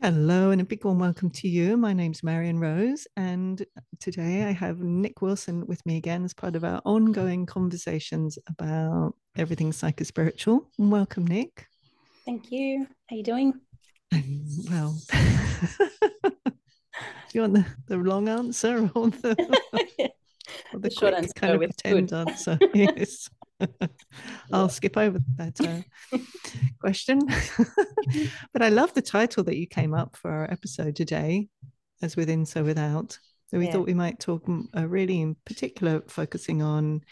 Hello, and a big warm welcome to you. My name's Marion Rose, and today I have Nic Wilson with me again as part of our ongoing conversations about everything psychospiritual. Welcome, Nic. Thank you. How are you doing? well, do you want the, the long answer or the, or the, the short answer kind of pretend good. answer? yes. I'll skip over that uh, question. but I love the title that you came up for our episode today, as within, so without. So we yeah. thought we might talk uh, really in particular focusing on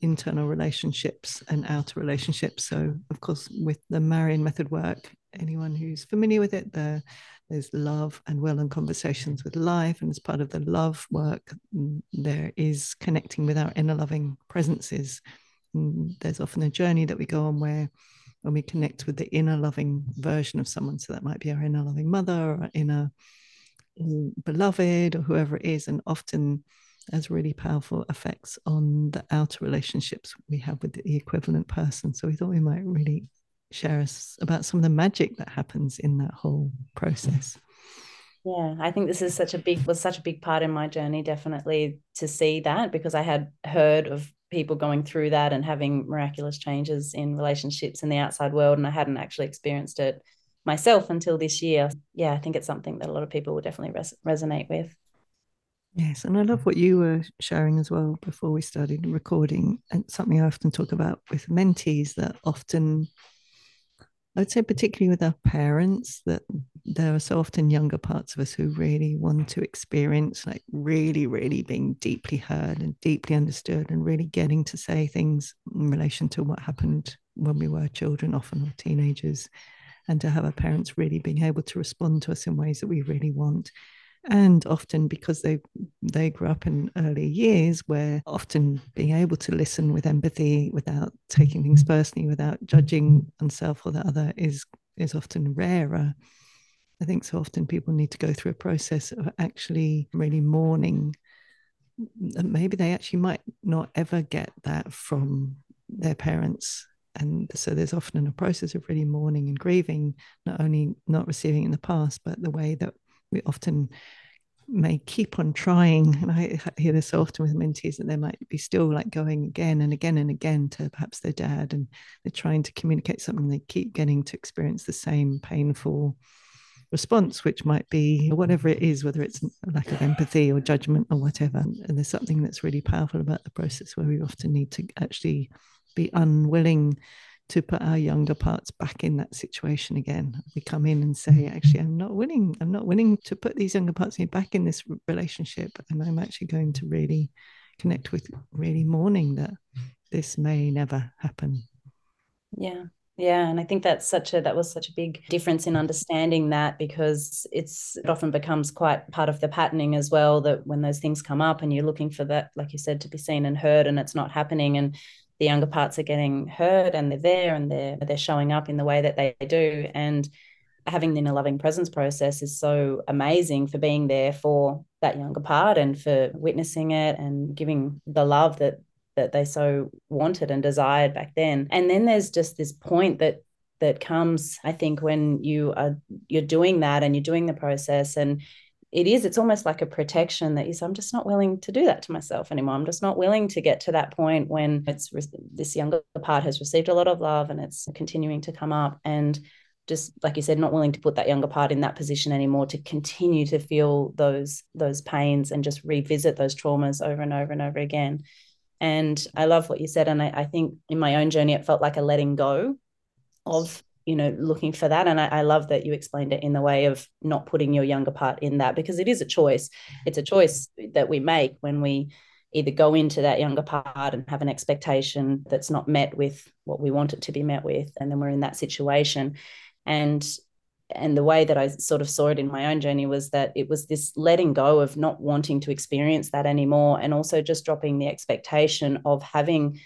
internal relationships and outer relationships. So, of course, with the Marion method work, anyone who's familiar with it, the, there's love and will and conversations with life. And as part of the love work, mm, there is connecting with our inner loving presences there's often a journey that we go on where when we connect with the inner loving version of someone, so that might be our inner loving mother or our inner beloved or whoever it is, and often has really powerful effects on the outer relationships we have with the equivalent person. So we thought we might really share us about some of the magic that happens in that whole process. Yeah, I think this is such a big was such a big part in my journey, definitely to see that because I had heard of people going through that and having miraculous changes in relationships in the outside world. And I hadn't actually experienced it myself until this year. Yeah, I think it's something that a lot of people will definitely res- resonate with. Yes, and I love what you were sharing as well before we started recording, and something I often talk about with mentees that often I would say, particularly with our parents, that there are so often younger parts of us who really want to experience, like, really, really being deeply heard and deeply understood, and really getting to say things in relation to what happened when we were children, often or teenagers, and to have our parents really being able to respond to us in ways that we really want and often because they they grew up in early years where often being able to listen with empathy without taking things personally without judging oneself or the other is is often rarer. I think so often people need to go through a process of actually really mourning maybe they actually might not ever get that from their parents. And so there's often a process of really mourning and grieving not only not receiving in the past but the way that we often may keep on trying. And I hear this often with mentees that they might be still like going again and again and again to perhaps their dad, and they're trying to communicate something. They keep getting to experience the same painful response, which might be whatever it is, whether it's a lack of empathy or judgment or whatever. And there's something that's really powerful about the process where we often need to actually be unwilling to put our younger parts back in that situation again. We come in and say, actually, I'm not willing. I'm not willing to put these younger parts back in this relationship. And I'm actually going to really connect with really mourning that this may never happen. Yeah. Yeah, and I think that's such a that was such a big difference in understanding that because it's it often becomes quite part of the patterning as well that when those things come up and you're looking for that like you said to be seen and heard and it's not happening and the younger parts are getting heard and they're there and they're they're showing up in the way that they do. And having the inner loving presence process is so amazing for being there for that younger part and for witnessing it and giving the love that that they so wanted and desired back then. And then there's just this point that that comes i think when you are you're doing that and you're doing the process and it is it's almost like a protection that is i'm just not willing to do that to myself anymore. I'm just not willing to get to that point when it's this younger part has received a lot of love and it's continuing to come up. And just like you said not willing to put that younger part in that position anymore to continue to feel those those pains and just revisit those traumas over and over and over again. And i love what you said and i, I think in my own journey it felt like a letting go of you know looking for that. And I, I, love that you explained it in the way of not putting your younger part in that because it is a choice. It's a choice that we make when we either go into that younger part and have an expectation that's not met with what we want it to be met with and then we're in that situation. And and the way that I sort of saw it in my own journey was that it was this letting go of not wanting to experience that anymore and also just dropping the expectation of having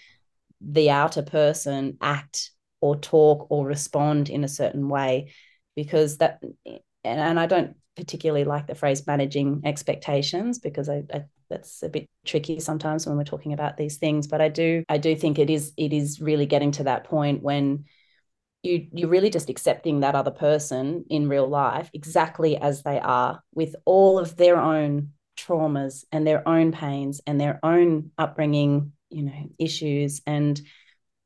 the outer person act or talk or respond in a certain way because that and, and i don't particularly like the phrase managing expectations because I, I, that's a bit tricky sometimes when we're talking about these things but i do i do think it is it is really getting to that point when you you're really just accepting that other person in real life exactly as they are with all of their own traumas and their own pains and their own upbringing you know issues and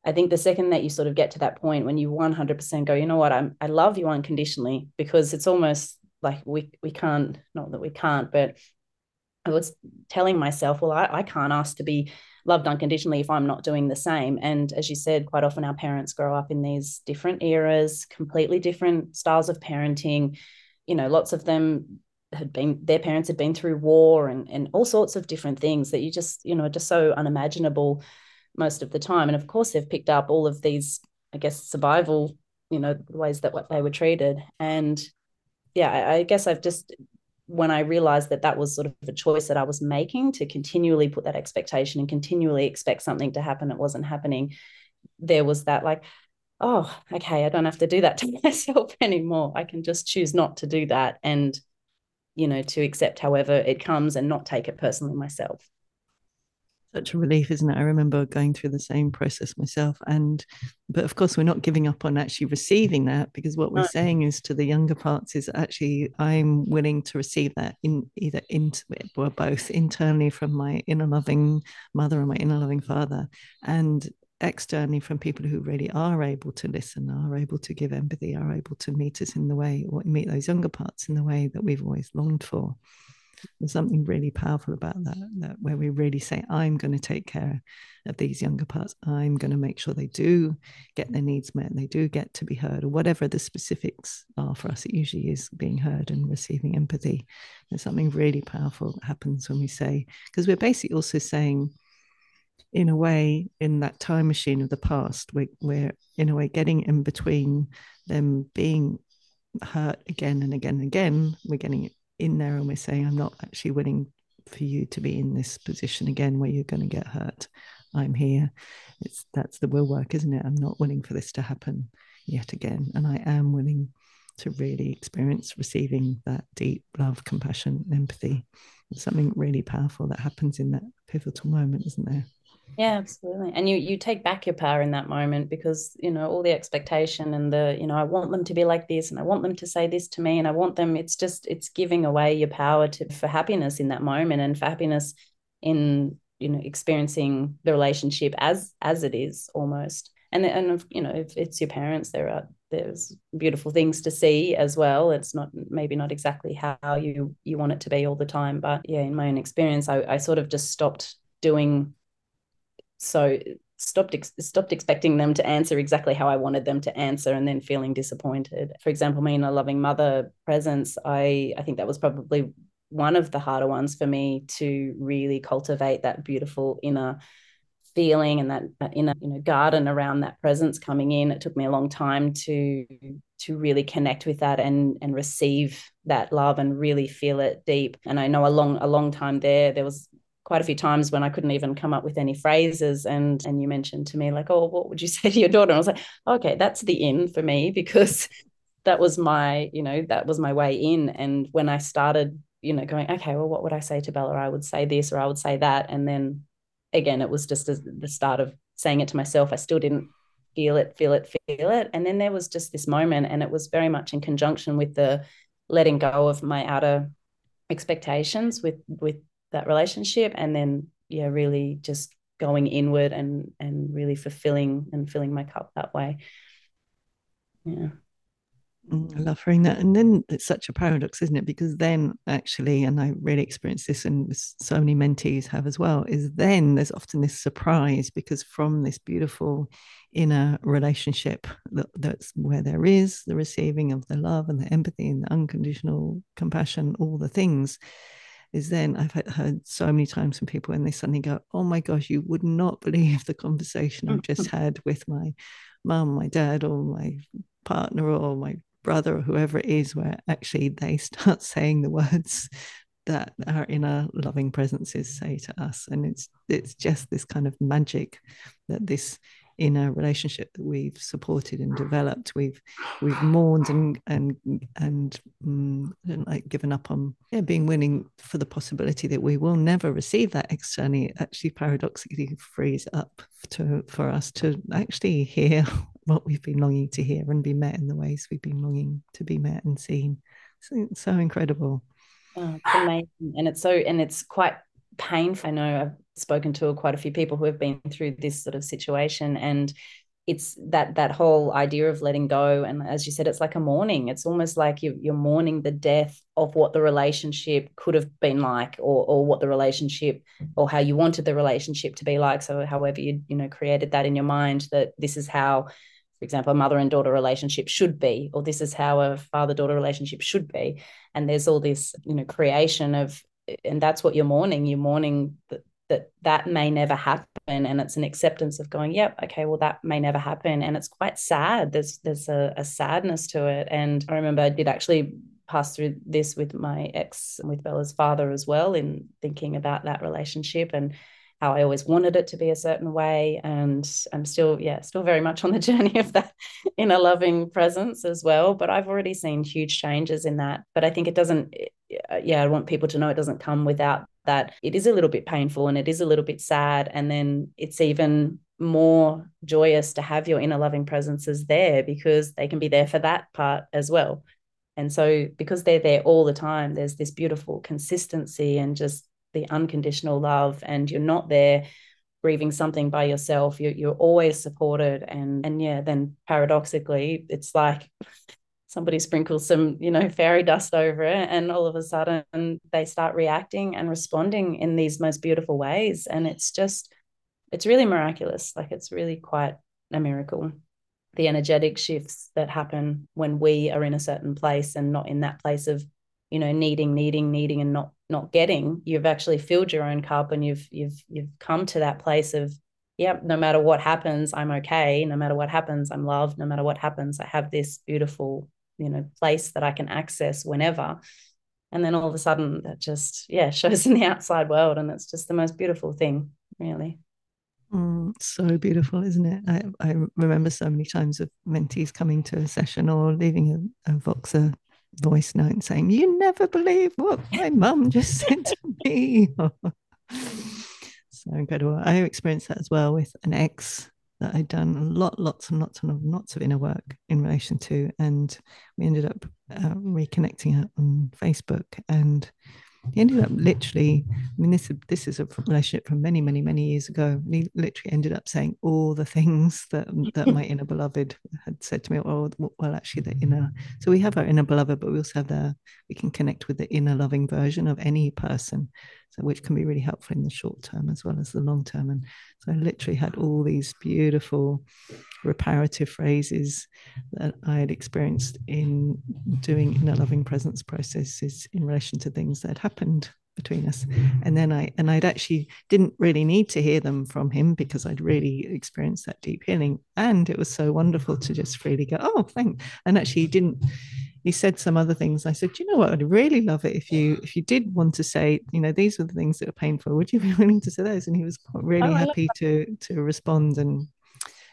i think the second that you sort of get to that point when you 100% go you know what I'm, i love you unconditionally because it's almost like we we can't not that we can't but i was telling myself well i, I can't ask to be loved unconditionally if I'm not doing the same. And as you said, quite often our parents grow up in these different eras, completely different styles of parenting. You know, lots of them had been their parents had been through war and and all sorts of different things that you just you know just so unimaginable most of the time and of course they've picked up all of these i guess survival you know ways that what they were treated and yeah I, I guess i've just when I realized that that was sort of a choice that I was making to continually put that expectation and continually expect something to happen, it wasn't happening. There was that like, oh, okay, I don't have to do that to myself anymore. I can just choose not to do that and, you know, to accept however it comes and not take it personally myself such a relief, isn't it? I remember going through the same process myself. And, but of course, we're not giving up on actually receiving that because what we're saying is to the younger parts is actually, I'm willing to receive that in either into it or both internally from my inner loving mother and my inner loving father, and externally from people who really are able to listen, are able to give empathy, are able to meet us in the way or meet those younger parts in the way that we've always longed for. There's something really powerful about that, that where we really say, I'm going to take care of these younger parts. I'm going to make sure they do get their needs met and they do get to be heard, or whatever the specifics are for us. It usually is being heard and receiving empathy. There's something really powerful that happens when we say, because we're basically also saying, in a way, in that time machine of the past, we're, we're in a way getting in between them being hurt again and again and again. We're getting in there and we're saying, I'm not actually willing for you to be in this position again where you're going to get hurt. I'm here. It's that's the will work, isn't it? I'm not willing for this to happen yet again. And I am willing to really experience receiving that deep love, compassion, empathy. It's something really powerful that happens in that pivotal moment, isn't there? Yeah absolutely. And you you take back your power in that moment because you know all the expectation and the you know i want them to be like this and i want them to say this to me and i want them it's just it's giving away your power to for happiness in that moment and for happiness in you know experiencing the relationship as as it is almost. And and you know if it's your parents there are there's beautiful things to see as well. It's not maybe not exactly how you you want it to be all the time but yeah in my own experience i, I sort of just stopped doing so stopped ex- stopped expecting them to answer exactly how I wanted them to answer and then feeling disappointed. For example, me in a loving mother presence, I I think that was probably one of the harder ones for me to really cultivate that beautiful inner feeling and that, that inner you know garden around that presence coming in it took me a long time to to really connect with that and and receive that love and really feel it deep and i know a long a long time there there was quite a few times when I couldn't even come up with any phrases. And and you mentioned to me like, oh, what would you say to your daughter? And I was like, okay, that's the in for me because that was my, you know, that was my way in. And when I started, you know, going, okay, well, what would I say to Bella? I would say this or I would say that. And then again, it was just the start of saying it to myself. I still didn't feel it, feel it, feel it. And then there was just this moment, and it was very much in conjunction with the letting go of my outer expectations with with that relationship and then yeah really just going inward and and really fulfilling and filling my cup that way yeah mm, I love hearing that. And then it's such a paradox, isn't it? Because then actually, and I really experienced this and so many mentees have as well, is then there's often this surprise because from this beautiful inner relationship that, that's where there is the receiving of the love and the empathy and the unconditional compassion, all the things, is then I've heard so many times from people when they suddenly go, Oh my gosh, you would not believe the conversation I've just had with my mum, my dad, or my partner, or my brother, or whoever it is, where actually they start saying the words that our inner loving presences say to us. And it's it's just this kind of magic that this in a relationship that we've supported and developed. We've we've mourned and and and, um, like given up on yeah, being willing for the possibility that we will never receive that externally. Actually, paradoxically, frees up to for us to actually hear what we've been longing to hear and be met in the ways we've been longing to be met and seen. So, so incredible. Oh, it's amazing. And it's so, and it's quite painful. I know I've spoken to quite a few people who have been through this sort of situation and it's that that whole idea of letting go. And as you said it's like a mourning. It's almost like you, you're mourning the death of what the relationship could have been like or or what the relationship or how you wanted the relationship to be like. So however you you know created that in your mind that this is how for example a mother and daughter relationship should be or this is how a father daughter relationship should be. And there's all this you know creation of and that's what you're mourning. You're mourning the, that that may never happen and it's an acceptance of going yep okay well that may never happen. And it's quite sad. There's there's a, a sadness to it. And i remember i did actually pass through this with my ex and with bella's father as well in thinking about that relationship. And how I always wanted it to be a certain way. And I'm still, yeah, still very much on the journey of that inner loving presence as well. But I've already seen huge changes in that. But I think it doesn't, eh, eh, yeah, I want people to know it doesn't come without that. It is a little bit painful and it is a little bit sad. And then it's even more joyous to have your inner loving presences there because they can be there for that part as well. And so, because they're there all the time, there's this beautiful consistency and just the unconditional love and you're not there grieving something by yourself you're, you're always supported. And and yeah then paradoxically it's like somebody sprinkles some you know fairy dust over it and all of a sudden they start reacting and responding in these most beautiful ways. And it's just it's really miraculous. Like it's really quite a miracle. The energetic shifts that happen when we are in a certain place and not in that place of you know needing needing needing and not not getting you've actually filled your own cup and you've you've you've come to that place of yeah no matter what happens i'm okay. No matter what happens i'm loved. No matter what happens i have this beautiful you know place that i can access whenever. And then all of a sudden that just yeah shows in the outside world and it's just the most beautiful thing really. Mm, so beautiful, isn't it? I, I remember so many times of mentees coming to a session or leaving a, a Voxer voice note saying, You never believe what my mum just said to me. so incredible. I experienced that as well with an ex that I'd done a lot, lots and lots and lots of inner work in relation to. And we ended up uh, reconnecting on Facebook. And he ended up literally, I mean, this, this is a relationship from many, many, many years ago. he literally ended up saying all the things that, that my inner beloved had said to me. Oh, well, actually, the inner. So we have our inner beloved, but we also have the, we can connect with the inner loving version of any person. Which can be really helpful in the short term as well as the long term. And so I literally had all these beautiful reparative phrases that I had experienced in doing inner loving presence processes in relation to things that happened between us and then i and i'd actually didn't really need to hear them from him because i'd really experienced that deep healing and it was so wonderful to just freely go oh thank and actually didn't he said some other things i said you know what i'd really love it if you if you did want to say you know these were the things that are painful would you be willing to say those and he was really oh, happy to to respond and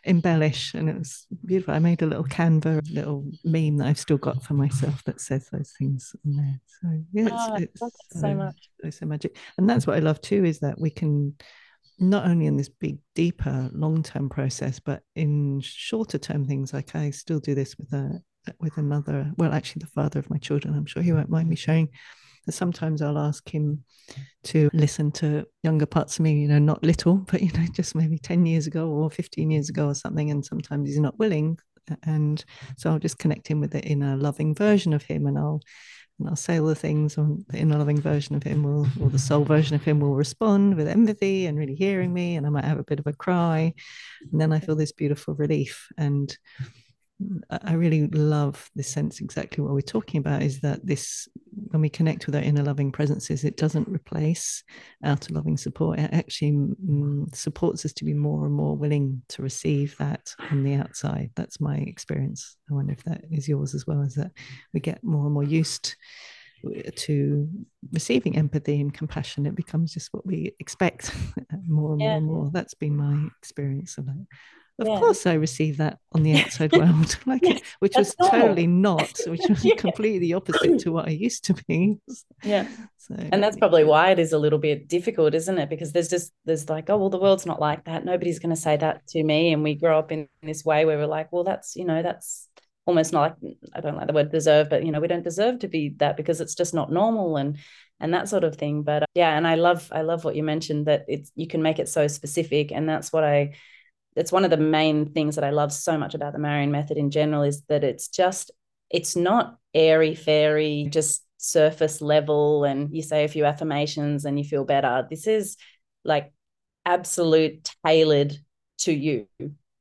embellish and it was beautiful. I made a little Canva little meme that I've still got for myself that says those things in there. So yeah, oh, it's, it's so, um, much. It's so magic. And that's what I love too, is that we can not only in this big, deeper, long-term process, but in shorter term things like I still do this with a with another, well, actually the father of my children. I'm sure he won't mind me sharing sometimes I'll ask him to listen to younger parts of me, you know, not little, but, you know, just maybe 10 years ago or 15 years ago or something. And sometimes he's not willing. And so I'll just connect him with the inner loving version of him and I'll and I'll say all the things on the inner loving version of him will or the soul version of him will respond with empathy and really hearing me and I might have a bit of a cry and then I feel this beautiful relief and I really love this sense exactly what we're talking about is that this when we connect with our inner loving presences it doesn't replace outer loving support. It actually mm, supports us to be more and more willing to receive that on the outside. That's my experience. I wonder if that is yours as well is that we get more and more used to receiving empathy and compassion. It becomes just what we expect. More and yeah. more and more. That's been my experience of that of yeah. course I received that on the outside world, like yeah, which was normal. totally not, which was yeah. completely opposite to what I used to be. Yeah. So, and that's probably why it is a little bit difficult, isn't it? Because there's just there's like, oh well, the world's not like that. Nobody's going to say that to me, and we grow up in this way where we're like, well, that's you know, that's almost not like I don't like the word deserve, but you know, we don't deserve to be that because it's just not normal and and that sort of thing. But uh, yeah, and I love I love what you mentioned that it's you can make it so specific, and that's what I it's one of the main things that I love so much about the Marion method in general is that it's just it's not airy fairy, just surface level, and you say a few affirmations and you feel better. This is like absolute tailored to you,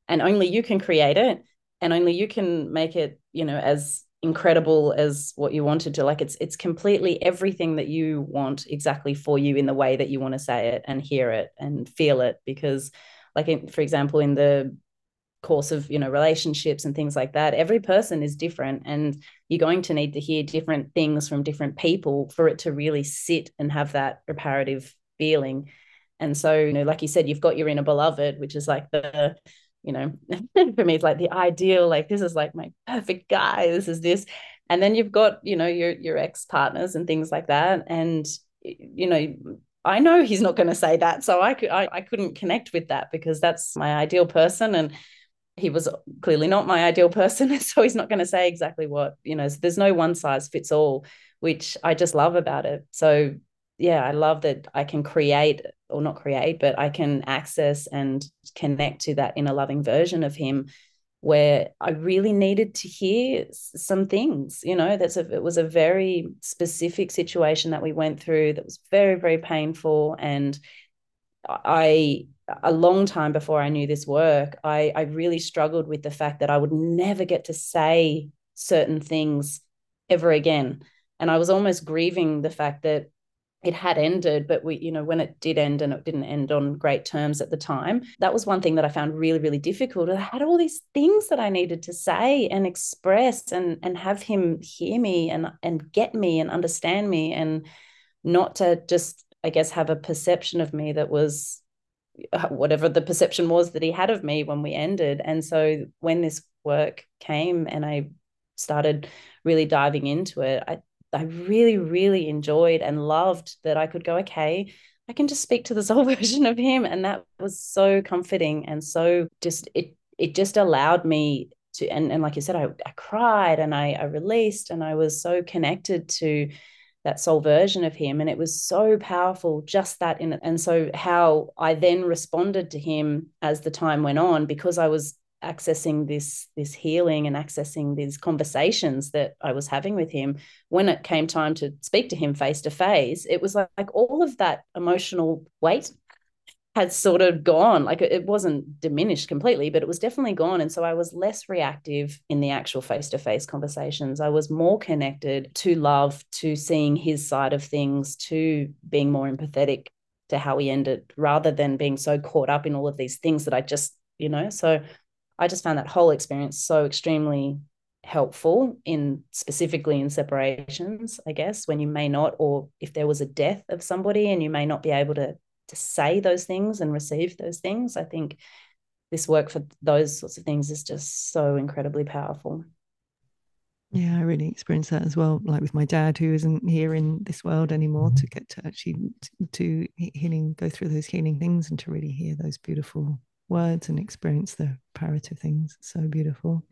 and only you can create it, and only you can make it, you know, as incredible as what you wanted to like it's it's completely everything that you want exactly for you in the way that you want to say it and hear it and feel it because like in, for example in the course of you know relationships and things like that every person is different and you're going to need to hear different things from different people for it to really sit and have that reparative feeling. And so you know like you said you've got your inner beloved which is like the you know for me it's like the ideal like this is like my perfect guy this is this. And then you've got you know your your ex partners and things like that. And you know I know he's not going to say that. So I, could, I, I couldn't connect with that because that's my ideal person. And he was clearly not my ideal person. So he's not going to say exactly what, you know, so there's no one size fits all, which I just love about it. So yeah, I love that I can create or not create, but I can access and connect to that inner loving version of him where I really needed to hear some things. You know, that's a, it was a very specific situation that we went through that was very, very painful. And I, a long time before I knew this work, I, I really struggled with the fact that I would never get to say certain things ever again. And I was almost grieving the fact that it had ended but we you know when it did end and it didn't end on great terms at the time that was one thing that i found really really difficult. I had all these things that i needed to say and express and and have him hear me and and get me and understand me and not to just i guess have a perception of me that was uh, whatever the perception was that he had of me when we ended. And so when this work came and i started really diving into it i I really, really enjoyed and loved that I could go, okay, I can just speak to the soul version of him. And that was so comforting and so just it it just allowed me to and, and like you said, I, I cried and I, I released and I was so connected to that soul version of him. And it was so powerful, just that in it. And so how I then responded to him as the time went on, because I was accessing this this healing and accessing these conversations that I was having with him when it came time to speak to him face to face it was like, like all of that emotional weight had sort of gone. Like it wasn't diminished completely but it was definitely gone. And so I was less reactive in the actual face to face conversations. I was more connected to love to seeing his side of things to being more empathetic to how he ended rather than being so caught up in all of these things that I just you know so I just found that whole experience so extremely helpful in specifically in separations, I guess, when you may not, or if there was a death of somebody and you may not be able to to say those things and receive those things. I think this work for those sorts of things is just so incredibly powerful. Yeah, I really experienced that as well. Like with my dad, who isn't here in this world anymore, to get to actually to healing, go through those healing things, and to really hear those beautiful words and experience the reparative things. So beautiful.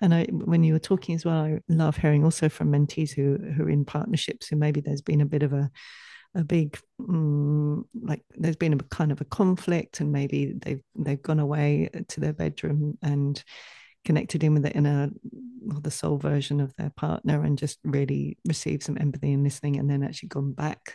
And I, when you were talking as well, I love hearing also from mentees who who are in partnerships who maybe there's been a bit of a a big um, like there's been a kind of a conflict and maybe they've they've gone away to their bedroom and connected in with the inner or the soul version of their partner and just really received some empathy and listening and then actually gone back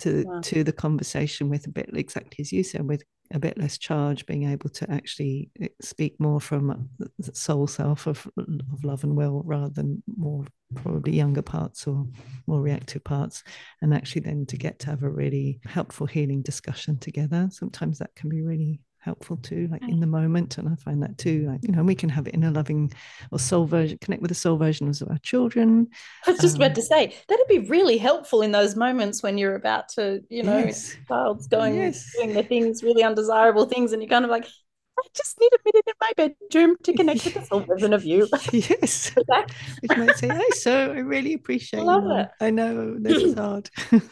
to wow. to the conversation with a bit exactly as you said with a bit less charge, being able to actually eh, speak more from the soul self of, of love and will rather than more probably younger parts or more reactive parts. And actually, then to get to have a really helpful healing discussion together. Sometimes that can be really helpful too, like in the moment. And I find that too, like, you know, we can have it in a loving or soul version, connect with the soul versions of our children. I was just um, about to say, that'd be really helpful in those moments when you're about to, you know, yes. child's going, yes. doing the things, really undesirable things, and you're kind of like, I just need a minute in my bedroom to connect with the soul version of you. yes. Which might say, Hey, so I really appreciate I love it. I know this is hard. and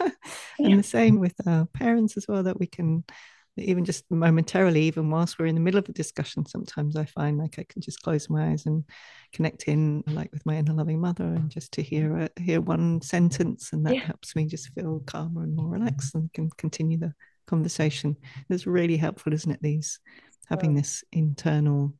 yeah. the same with our parents as well, that we can even just momentarily, even whilst we're in the middle of a discussion, sometimes I find like I can just close my eyes and connect in, like with my inner loving mother, and just to hear a, hear one sentence, and that yeah. helps me just feel calmer and more relaxed, and can continue the conversation. It's really helpful, isn't it? These having this internal,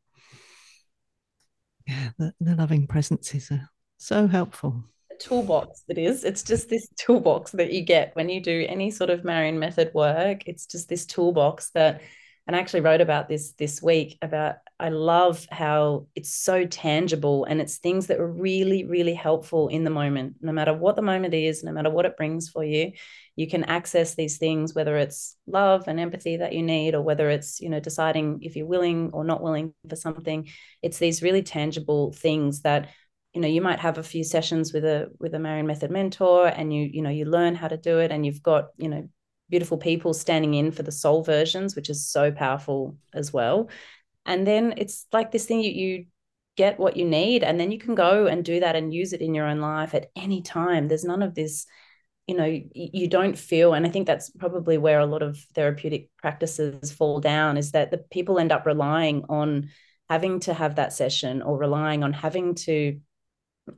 yeah, the, the loving presence is uh, so helpful toolbox that is. It's just this toolbox that you get when you do any sort of Marion method work. It's just this toolbox that, and I actually wrote about this this week about I love how it's so tangible and it's things that are really, really helpful in the moment. No matter what the moment is, no matter what it brings for you, you can access these things, whether it's love and empathy that you need, or whether it's, you know, deciding if you're willing or not willing for something. It's these really tangible things that you know you might have a few sessions with a with a Marion Method mentor and you you know you learn how to do it and you've got you know beautiful people standing in for the soul versions which is so powerful as well. And then it's like this thing you, you get what you need and then you can go and do that and use it in your own life at any time. There's none of this you know you don't feel and i think that's probably where a lot of therapeutic practices fall down is that the people end up relying on having to have that session or relying on having to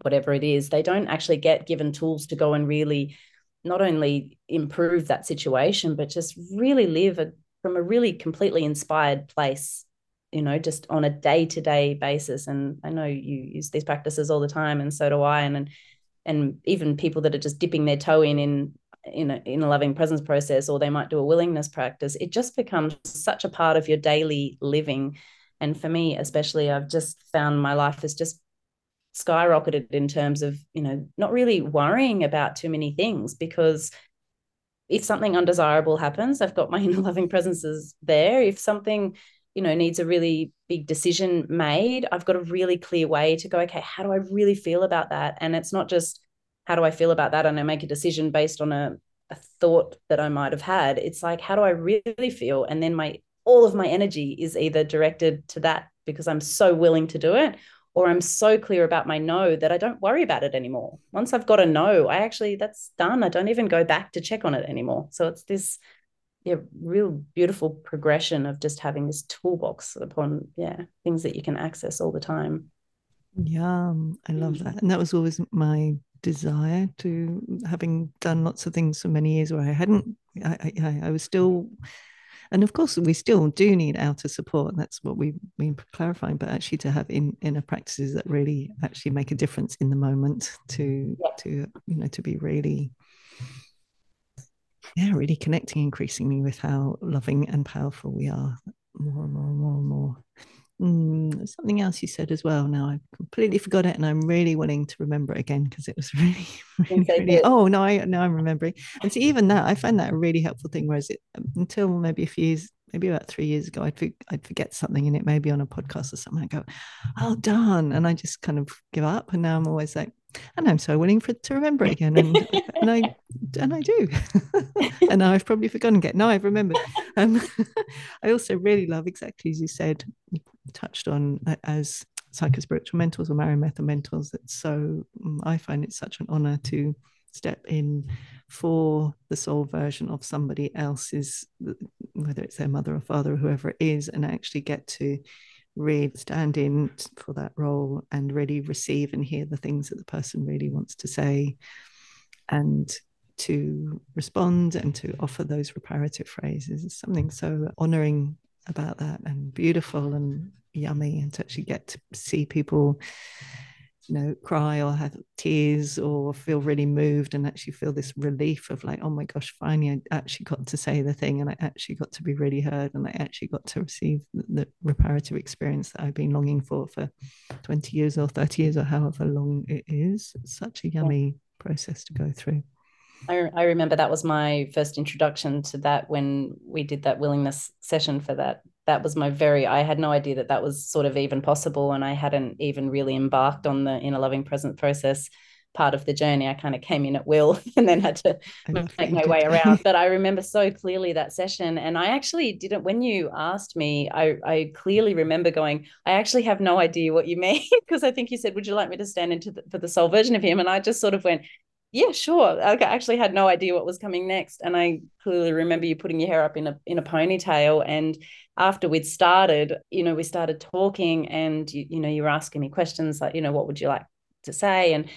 whatever it is, they don't actually get given tools to go and really not only improve that situation, but just really live a, from a really completely inspired place, you know, just on a day to day basis. And I know you use these practices all the time, and so do I. And and, and even people that are just dipping their toe in in in a, in a loving presence process, or they might do a willingness practice. It just becomes such a part of your daily living. And for me, especially, I've just found my life is just skyrocketed in terms of you know not really worrying about too many things because if something undesirable happens i've got my inner loving presences there. If something you know needs a really big decision made i've got a really clear way to go okay how do i really feel about that? And it's not just how do i feel about that? And i make a decision based on a, a thought that i might have had. It's like how do i really feel? And then my all of my energy is either directed to that because i'm so willing to do it or I'm so clear about my no that I don't worry about it anymore. Once I've got a no, I actually that's done. I don't even go back to check on it anymore. So it's this yeah, real beautiful progression of just having this toolbox upon yeah, things that you can access all the time. Yeah, I love that. And that was always my desire to having done lots of things for many years where I hadn't I, I, I was still and of course we still do need outer support that's what we've been clarifying but actually to have in inner practices that really actually make a difference in the moment to yeah. to you know to be really yeah really connecting increasingly with how loving and powerful we are more and more and more and more Mm, something else you said as well. Now I've completely forgot it, and I'm really willing to remember it again because it was really, really, really oh no, I now I'm remembering. And so even that, I find that a really helpful thing. Whereas it until maybe a few years, maybe about three years ago, I'd I'd forget something, and it may be on a podcast or something. I go, oh darn, and I just kind of give up. And now I'm always like, and I'm so willing for to remember it again, and and I and I do, and now I've probably forgotten again. No, I've remembered. Um, I also really love exactly as you said touched on as psychospiritual mentors or Marion Method mentors. It's so mm, I find it such an honor to step in for the soul version of somebody else's, whether it's their mother or father or whoever it is, and actually get to really stand in for that role and really receive and hear the things that the person really wants to say and to respond and to offer those reparative phrases is something so honoring about that and beautiful and yummy and to actually get to see people you know cry or have tears or feel really moved and actually feel this relief of like oh my gosh finally i actually got to say the thing and i actually got to be really heard and i actually got to receive the, reparative experience that i've been longing for for 20 years or 30 years or however long it is it's such a yummy yeah. process to go through I, I remember that was my first introduction to that when we did that willingness session for that that was my very i had no idea that that was sort of even possible and i hadn't even really embarked on the inner loving present process part of the journey. I kind of came in at will and then had to make my way around. But I remember so clearly that session. And I actually didn't, when you asked me, I, I clearly remember going, I actually have no idea what you mean. Because I think you said, Would you like me to stand into the, for the soul version of him? And I just sort of went, yeah, sure. I actually had no idea what was coming next. And I clearly remember you putting your hair up in a in a ponytail. And after we'd started, you know, we started talking and you, you know, you were asking me questions like, you know, what would you like to say? And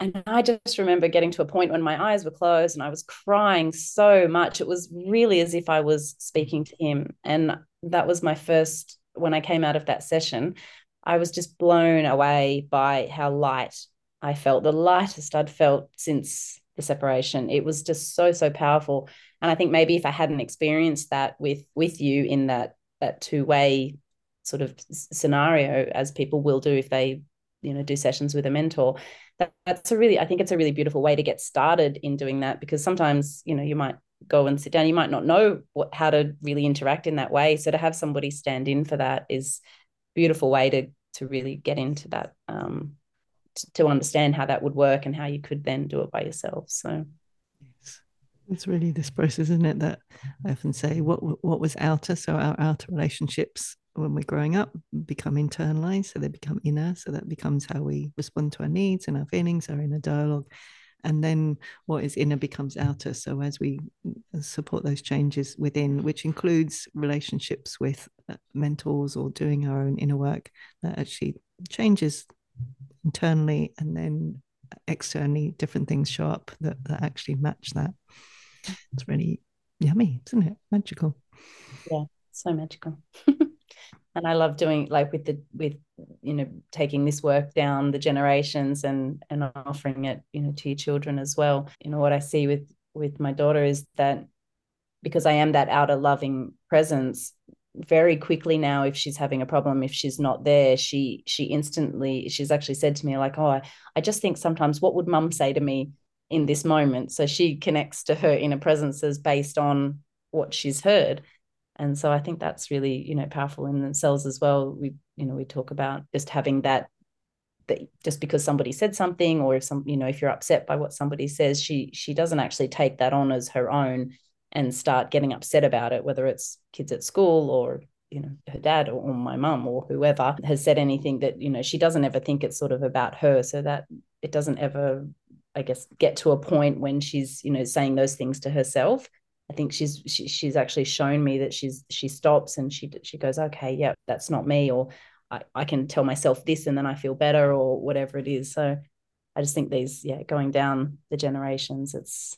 and I just remember getting to a point when my eyes were closed and I was crying so much. It was really as if I was speaking to him. And that was my first when I came out of that session. I was just blown away by how light I felt, the lightest I'd felt since the separation. It was just so, so powerful. And I think maybe if I hadn't experienced that with with you in that that two-way sort of scenario, as people will do if they, you know, do sessions with a mentor, that, that's a really, I think it's a really beautiful way to get started in doing that because sometimes, you know, you might go and sit down, you might not know what how to really interact in that way. So to have somebody stand in for that is beautiful way to to really get into that um, to understand how that would work and how you could then do it by yourself. So it's really this process, isn't it? That I often say, what what was outer? So our outer relationships when we're growing up become internalized, so they become inner. So that becomes how we respond to our needs and our feelings, our inner dialogue. And then what is inner becomes outer. So as we support those changes within, which includes relationships with uh, mentors or doing our own inner work, that actually changes internally and then externally different things show up that, that actually match that. It's really yummy isn't it? Magical. Yeah so magical. And i love doing like with the with you know taking this work down the generations and and offering it you know to your children as well. You know what i see with with my daughter is that because i am that outer loving presence very quickly now if she's having a problem if she's not there she she instantly she's actually said to me like oh I, I just think sometimes what would mum say to me in this moment? So she connects to her inner presences based on what she's heard. And so i think that's really you know powerful in themselves as well. We you know we talk about just having that that just because somebody said something or if some you know if you're upset by what somebody says she she doesn't actually take that on as her own and start getting upset about it, whether it's kids at school or you know her dad or, or my mum or whoever has said anything that you know she doesn't ever think it's sort of about her, so that it doesn't ever, I guess, get to a point when she's you know saying those things to herself. I think she's she, she's actually shown me that she's she stops and she she goes, okay, yeah, that's not me, or I, I can tell myself this and then I feel better or whatever it is. So I just think these, yeah, going down the generations, it's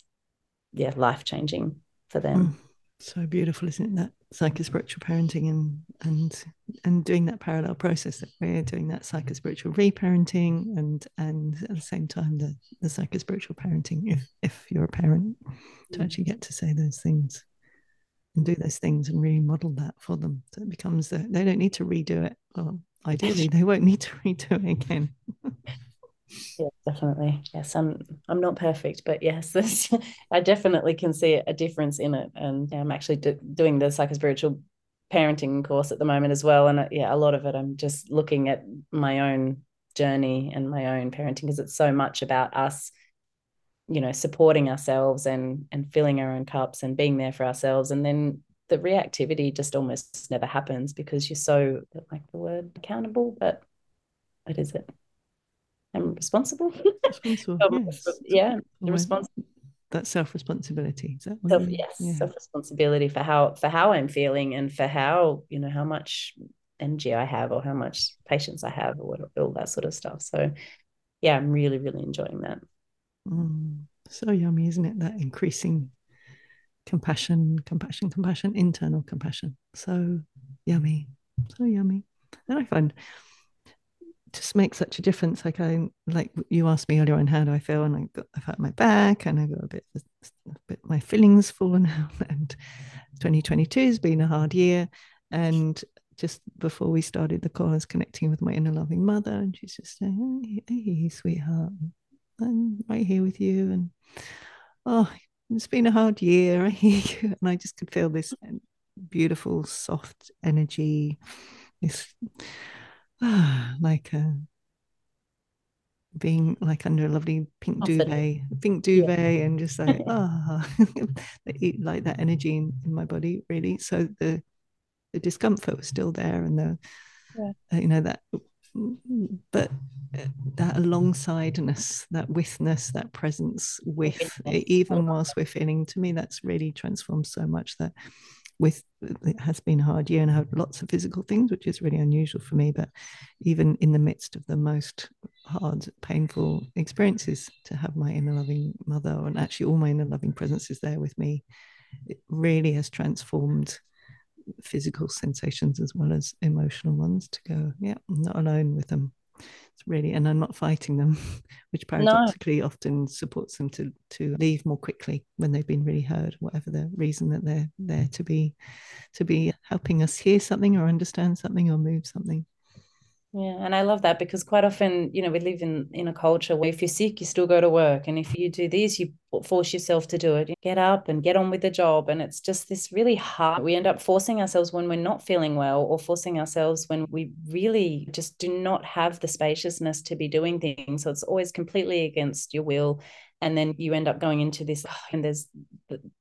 yeah, life changing for them. Mm. So beautiful, isn't it? That psychospiritual parenting and and and doing that parallel process that we're doing that psychospiritual reparenting and and at the same time the, the psychospiritual parenting if if you're a parent to mm. actually get to say those things and do those things and really model that for them. So it becomes the, they don't need to redo it. Well, ideally they won't need to redo it again. Yeah definitely. Yes i'm i'm not perfect but yes i definitely can see a difference in it. And i'm actually do, doing the psychospiritual parenting course at the moment as well. And uh, yeah a lot of it i'm just looking at my own journey and my own parenting because it's so much about us you know supporting ourselves and and filling our own cups and being there for ourselves. And then the reactivity just almost never happens because you're so like the word accountable but what is it I'm responsible. responsible yes. Yeah, responsible. That self responsibility. That self, yes, yeah. self responsibility for how for how I'm feeling and for how you know how much energy I have or how much patience I have or what, all that sort of stuff. So, yeah, I'm really really enjoying that. Mm, so yummy, isn't it? That increasing compassion, compassion, compassion, internal compassion. So yummy, so yummy. And I find just makes such a difference. Like I like you asked me earlier on how do I feel, and I got I've hurt my back, and I got a bit, a bit my feelings fallen out. And 2022 has been a hard year, and just before we started the call, I was connecting with my inner loving mother, and she's just saying, "Hey, hey sweetheart, I'm right here with you," and oh, it's been a hard year. I hear you, and I just could feel this um, beautiful, soft energy. This like a being like under a lovely pink duvet, pink duvet, yeah. and just like ah, oh, like that energy in, in my body really. So the the discomfort was still there, and the yeah. uh, you know that, but uh, that alongsideness, that withness, that presence with, even whilst we're feeling, to me, that's really transformed so much that with it has been a hard year and I have lots of physical things, which is really unusual for me. But even in the midst of the most hard, painful experiences, to have my inner loving mother and actually all my inner loving presences there with me, it really has transformed physical sensations as well as emotional ones to go, yeah, I'm not alone with them it's really and i'm not fighting them which paradoxically no. often supports them to to leave more quickly when they've been really heard whatever the reason that they're there to be to be helping us hear something or understand something or move something yeah, and I love that because quite often, you know, we live in in a culture where if you're sick, you still go to work, and if you do this, you force yourself to do it. You get up and get on with the job, and it's just this really hard. We end up forcing ourselves when we're not feeling well, or forcing ourselves when we really just do not have the spaciousness to be doing things. So it's always completely against your will, and then you end up going into this and there's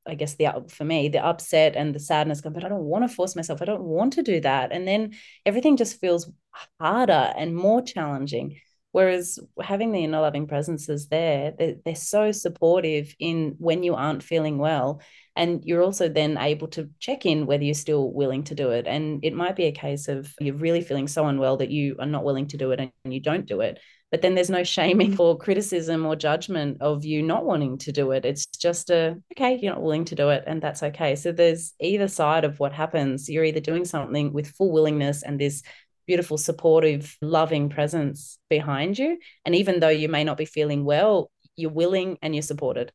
i guess the for me the upset and the sadness going but i don't want to force myself. I don't want to do that. And then everything just feels harder and more challenging. Whereas having the inner loving presences there they're, they're so supportive in when you aren't feeling well. And you're also then able to check in whether you're still willing to do it. And it might be a case of you're really feeling so unwell that you are not willing to do it and you don't do it but then there's no shaming or criticism or judgment of you not wanting to do it. It's just a okay you're not willing to do it and that's okay. So there's either side of what happens. You're either doing something with full willingness and this beautiful supportive loving presence behind you and even though you may not be feeling well you're willing and you're supported.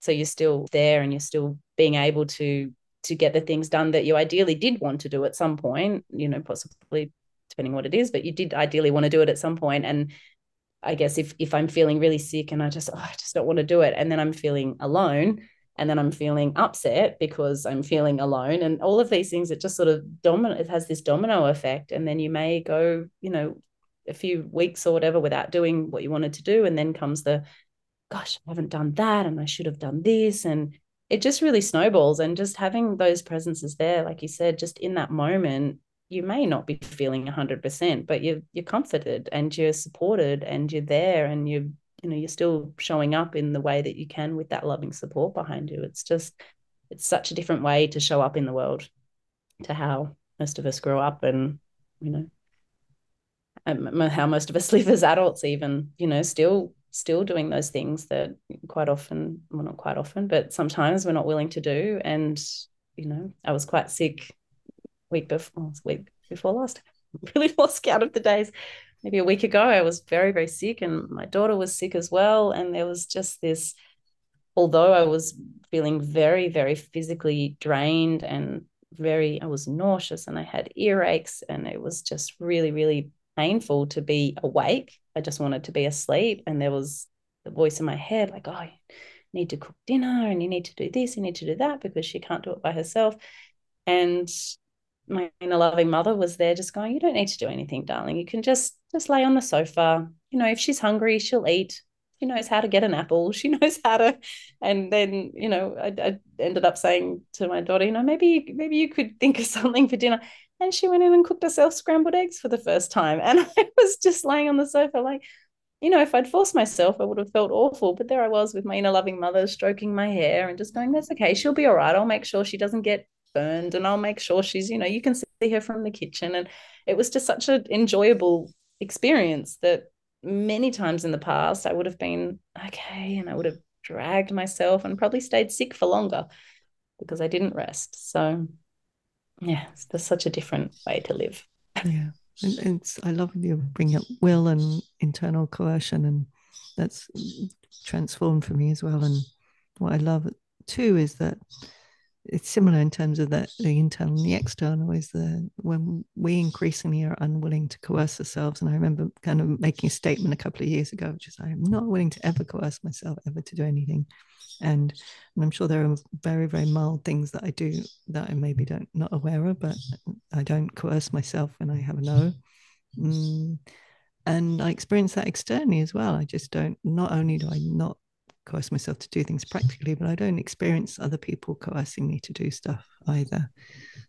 So you're still there and you're still being able to to get the things done that you ideally did want to do at some point you know possibly depending what it is but you did ideally want to do it at some point and I guess if if I'm feeling really sick and I just oh, I just don't want to do it, and then I'm feeling alone, and then I'm feeling upset because I'm feeling alone, and all of these things it just sort of domino it has this domino effect, and then you may go you know a few weeks or whatever without doing what you wanted to do, and then comes the gosh I haven't done that, and I should have done this, and it just really snowballs, and just having those presences there, like you said, just in that moment you may not be feeling 100% but you're you're comforted and you're supported and you're there and you're you know you're still showing up in the way that you can with that loving support behind you. It's just it's such a different way to show up in the world to how most of us grow up and you know um, how most of us live as adults even you know still still doing those things that quite often well not quite often but sometimes we're not willing to do. And you know i was quite sick week before oh, week before last. really lost count of the days. Maybe a week ago, I was very, very sick, and my daughter was sick as well. And there was just this, although I was feeling very, very physically drained and very, I was nauseous and I had earaches, and it was just really, really painful to be awake. I just wanted to be asleep. And there was the voice in my head, like, oh, you need to cook dinner and you need to do this, you need to do that because she can't do it by herself. And my inner loving mother was there just going you don't need to do anything darling. You can just just lay on the sofa. You know if she's hungry she'll eat. She knows how to get an apple. She knows how to and then you know I, I ended up saying to my daughter you know maybe maybe you could think of something for dinner. And she went in and cooked herself scrambled eggs for the first time. And i was just laying on the sofa like you know if i'd forced myself i would have felt awful. But there i was with my inner loving mother stroking my hair and just going that's okay. She'll be all right. I'll make sure she doesn't get burned and I'll make sure she's, you know, you can see her from the kitchen. And it was just such an enjoyable experience that many times in the past I would have been okay and I would have dragged myself and probably stayed sick for longer because I didn't rest. So yeah, it's just such a different way to live. Yeah. And it's I love you bring up will and internal coercion and that's transformed for me as well. And what I love too is that it's similar in terms of that the internal and the external is the when we increasingly are unwilling to coerce ourselves and i remember kind of making a statement a couple of years ago which is i am not willing to ever coerce myself ever to do anything and, and i'm sure there are very very mild things that i do that i maybe don't not aware of but i don't coerce myself when i have a no mm, and I experience that externally as well. I just don't. Not only do I not coerce myself to do things practically, but I don't experience other people coercing me to do stuff either.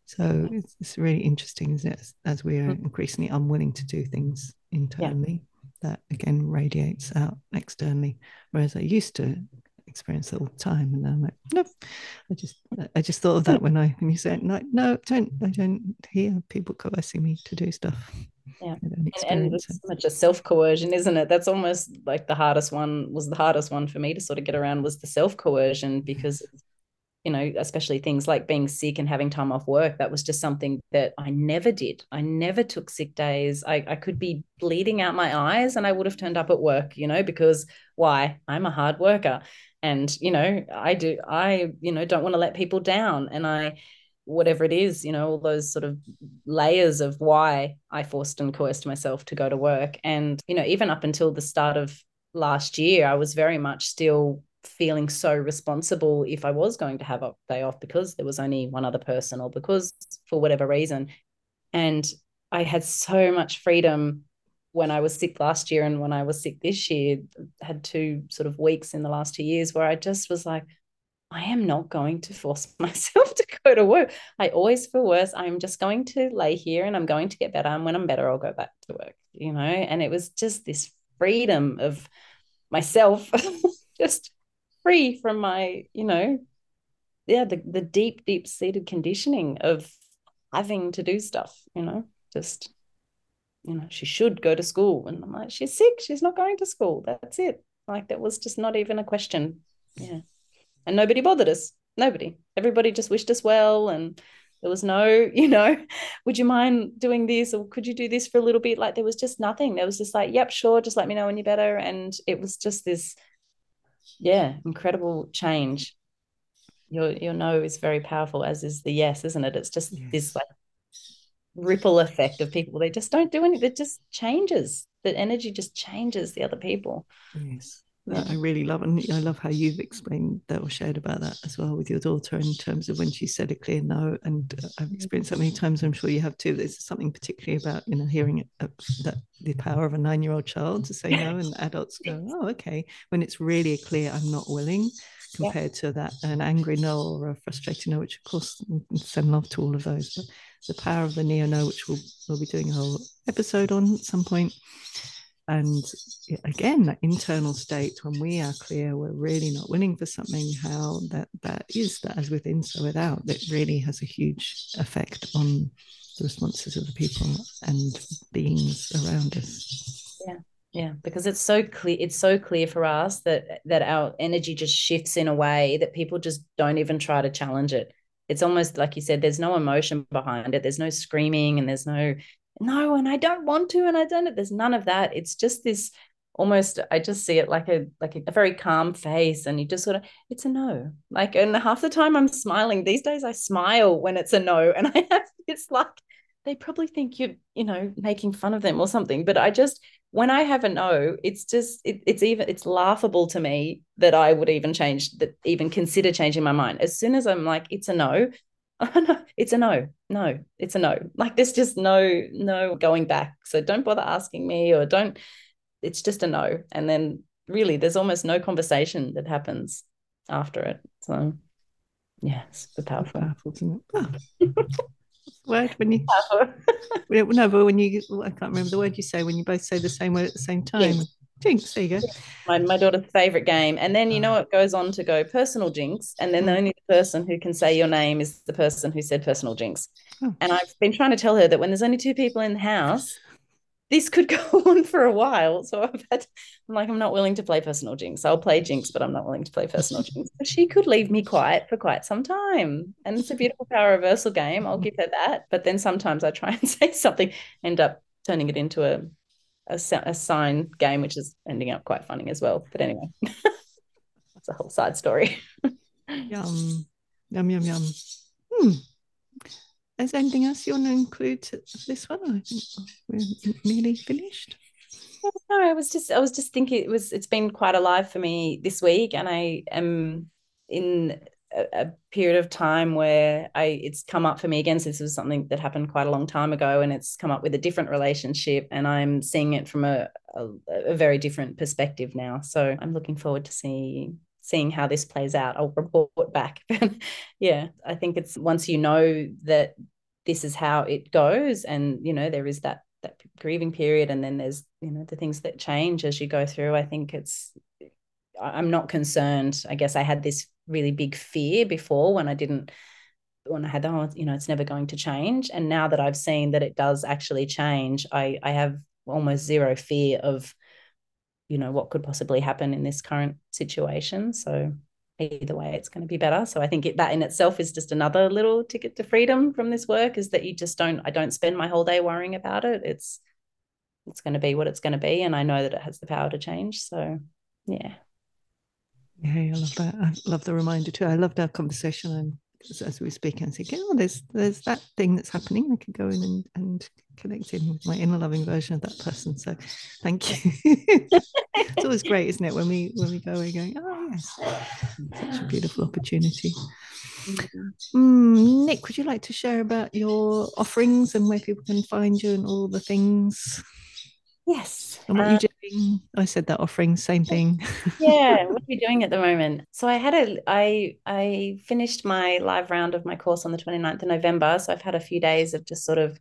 So it's, it's really interesting, isn't it? As, as we are mm. increasingly unwilling to do things internally, yeah. that again radiates out externally. Whereas I used to experience it all the time, and I'm like, no, I just I just thought of that when I when you said no, no, don't I don't hear people coercing me to do stuff yeah. And, and it's much a self-coercion isn't it? That's almost like the hardest one was the hardest one for me to sort of get around was the self-coercion because you know especially things like being sick and having time off work that was just something that i never did. I never took sick days. I, I could be bleeding out my eyes and i would have turned up at work you know because why? I'm a hard worker. And you know i do i you know don't want to let people down. And i whatever it is, you know, all those sort of layers of why I forced and coerced myself to go to work. And, you know, even up until the start of last year, I was very much still feeling so responsible if I was going to have a day off because there was only one other person or because for whatever reason. And I had so much freedom when I was sick last year and when I was sick this year, had two sort of weeks in the last two years where I just was like, I am not going to force myself to go to work. I always feel worse. I'm just going to lay here and I'm going to get better. And when I'm better, I'll go back to work, you know? And it was just this freedom of myself, just free from my, you know, yeah, the, the deep, deep seated conditioning of having to do stuff, you know, just, you know, she should go to school. And I'm like, she's sick. She's not going to school. That's it. Like, that was just not even a question. Yeah and nobody bothered us. Nobody. Everybody just wished us well. And there was no, you know, would you mind doing this or could you do this for a little bit? Like there was just nothing. There was just like, yep, sure, just let me know when you're better. And it was just this, yeah, incredible change. Your your no is very powerful, as is the yes, isn't it? It's just yes. this like ripple effect of people. They just don't do anything. It just changes. The energy just changes the other people. Yes that I really love. And I love how you've explained that or shared about that as well with your daughter in terms of when she said a clear no. And uh, I've experienced that many times. I'm sure you have too. There's something particularly about, you know, hearing it, uh, that the power of a nine year old child to say no and adults go, oh, okay. When it's really a clear, I'm not willing compared yeah. to that an angry no or a frustrated no, which of course send love to all of those. But the power of the neo no, which we'll, we'll be doing a whole episode on at some point and again that internal state when we are clear we're really not willing for something how that that is that as within so without that really has a huge effect on the responses of the people and beings around us. Yeah yeah because it's so clear it's so clear for us that that our energy just shifts in a way that people just don't even try to challenge it. It's almost like you said there's no emotion behind it. There's no screaming and there's no no, and I don't want to, and I don't. There's none of that. It's just this almost I just see it like a like a, very calm face and you just sort of it's a no like and half the time I'm smiling these days I smile when it's a no and I have it's like they probably think you're you know making fun of them or something but I just when I have a no it's just it, it's even it's laughable to me that I would even change that even consider changing my mind as soon as I'm like it's a no oh no it's a no. No it's a no. Like there's just no no going back. So don't bother asking me or don't it's just a no. And then really there's almost no conversation that happens after it. So yeah super powerful, powerful isn't it? Ah. Oh. word when you no but when you i can't remember the word you say when you both say the same word at the same time. yeah. Jinx, there you go. My, my daughter's favorite game. And then, you know, it goes on to go personal jinx. And then the mm. only person who can say your name is the person who said personal jinx. Oh. And I've been trying to tell her that when there's only two people in the house, this could go on for a while. So I've had, I'm like, I'm not willing to play personal jinx. I'll play jinx, but I'm not willing to play personal jinx. But she could leave me quiet for quite some time. And it's a beautiful power reversal game. I'll give her that. But then sometimes I try and say something, end up turning it into a a, a sign game, which is ending up quite funny as well. But anyway, that's a whole side story. yum, yum, yum, yum. Hmm. Is there anything else you want to include to this one? I think we're nearly finished. No, I was just I was just thinking it was it's been quite alive for me this week, and I am in a, a, period of time where I it's come up for me again. So this was something that happened quite a long time ago, and it's come up with a different relationship, and I'm seeing it from a, a, a very different perspective now. So I'm looking forward to seeing seeing how this plays out. I'll report back. yeah, I think it's once you know that this is how it goes, and you know there is that that grieving period, and then there's you know the things that change as you go through. I think it's I'm not concerned. I guess I had this really big fear before when I didn't when I had the oh, you know it's never going to change. And now that I've seen that it does actually change I I have almost zero fear of you know what could possibly happen in this current situation. So either way it's going to be better. So I think it, that in itself is just another little ticket to freedom from this work is that you just don't I don't spend my whole day worrying about it. It's it's going to be what it's going to be and I know that it has the power to change. So yeah yeah, I love that. I love the reminder too. I loved our conversation and as we speaking, I think, oh, there's there's that thing that's happening. I can go in and, and connect in with my inner loving version of that person. So thank you. it's always great, isn't it? When we when we go, we're going, oh yes, such a beautiful opportunity. Mm, Nic, would you like to share about your offerings and where people can find you and all the things? Yes. And what uh, you're doing. I said that offering, same thing. yeah. What are you doing at the moment? So I had a I I finished my live round of my course on the 29th of November. So I've had a few days of just sort of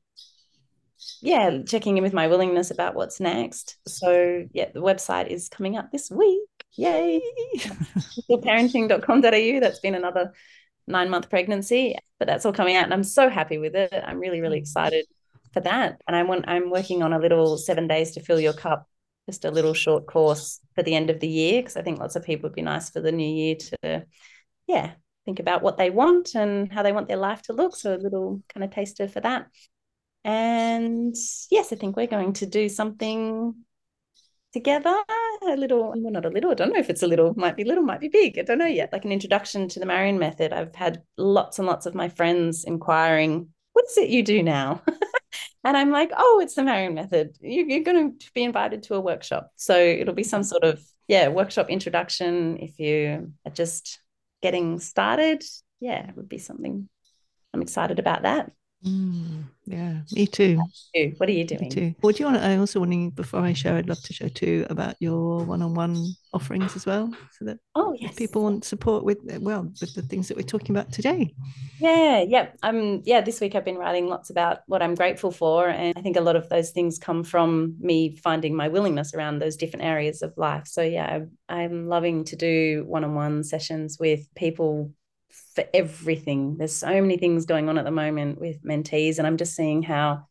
yeah, checking in with my willingness about what's next. So yeah, the website is coming up this week. Yay. parenting.com.au. That's been another nine month pregnancy, but that's all coming out and I'm so happy with it. I'm really, really mm. excited for that. And I want I'm working on a little seven days to fill your cup, just a little short course for the end of the year because I think lots of people would be nice for the new year to, yeah, think about what they want and how they want their life to look. So a little kind of taster for that. And yes, I think we're going to do something together a little well not a little i don't know if it's a little might be little might be big i don't know yet like an introduction to the marion method i've had lots and lots of my friends inquiring what is it you do now And I'm like, oh, it's the Marion method. You're, going to be invited to a workshop. So it'll be some sort of, yeah, workshop introduction. If you are just getting started, yeah, it would be something. I'm excited about that. Mm, yeah, me too. What are you doing? Me too. What do you want? I also wanting before I share, I'd love to share too about your one-on-one offerings as well, so that oh yes, people want support with well with the things that we're talking about today. Yeah, yeah. Um, yeah. This week I've been writing lots about what I'm grateful for, and I think a lot of those things come from me finding my willingness around those different areas of life. So yeah, I'm loving to do one-on-one sessions with people for everything. There's so many things going on at the moment with mentees, and I'm just seeing how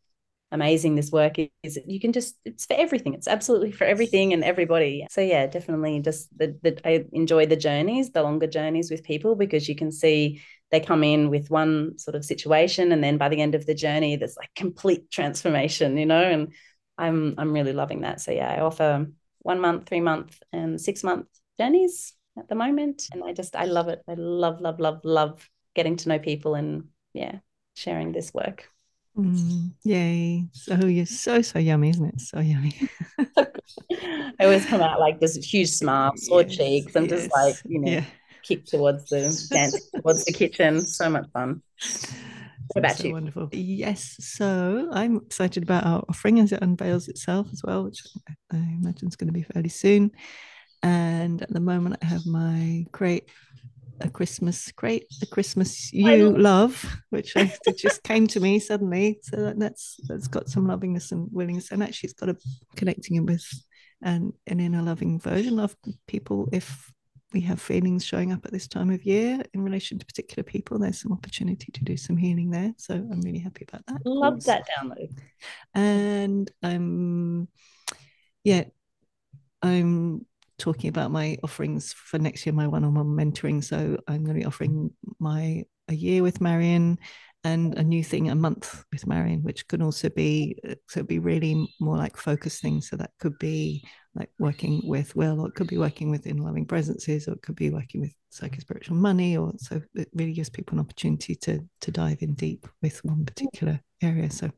amazing this work is. You can just it's for everything. It's absolutely for everything and everybody. So yeah, definitely just the I enjoy the journeys, the longer journeys with people because you can see they come in with one sort of situation and then by the end of the journey there's like complete transformation, you know, and I'm I'm really loving that. So yeah, I offer one month, three month, and six month journeys at the moment. And I just, I love it. I love, love, love, love getting to know people and yeah, sharing this work. Mm, yay. So you're so, so yummy, isn't it? So yummy. I always come out like this huge smile, sore yes, cheeks. I'm yes, just like, you know, yeah. kick towards the dance towards the kitchen. So much fun. What about so you? Wonderful. Yes. So I'm excited about our offering as it unveils itself as well, which I imagine is going to be fairly soon. And at the moment, I have my crate, a Christmas crate, the Christmas you love, which I, just came to me suddenly. So that's that's got some lovingness and willingness, and actually, it's got a connecting in with an, an inner loving version of people. If we have feelings showing up at this time of year in relation to particular people, there's some opportunity to do some healing there. So I'm really happy about that. Love that download. And I'm, yeah, I'm talking about my offerings for next year, my one-on-one mentoring. So I'm going to be offering my a year with Marion and a new thing a month with Marion, which can also be so be really more like focus things. So that could be like working with Will, or it could be working with in loving presences, or it could be working with psycho spiritual money, or so it really gives people an opportunity to to dive in deep with one particular area. So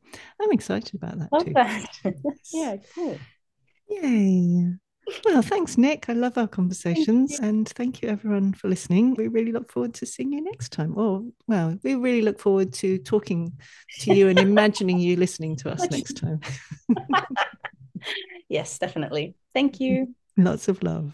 I'm excited about that Love too. That. yeah, cool. Yay. Well, thanks, Nic. I love our conversations. Thank and thank you, everyone, for listening. We really look forward to seeing you next time. Or, well, we really look forward to talking to you and imagining you listening to us next time. yes, definitely. Thank you. Lots of love.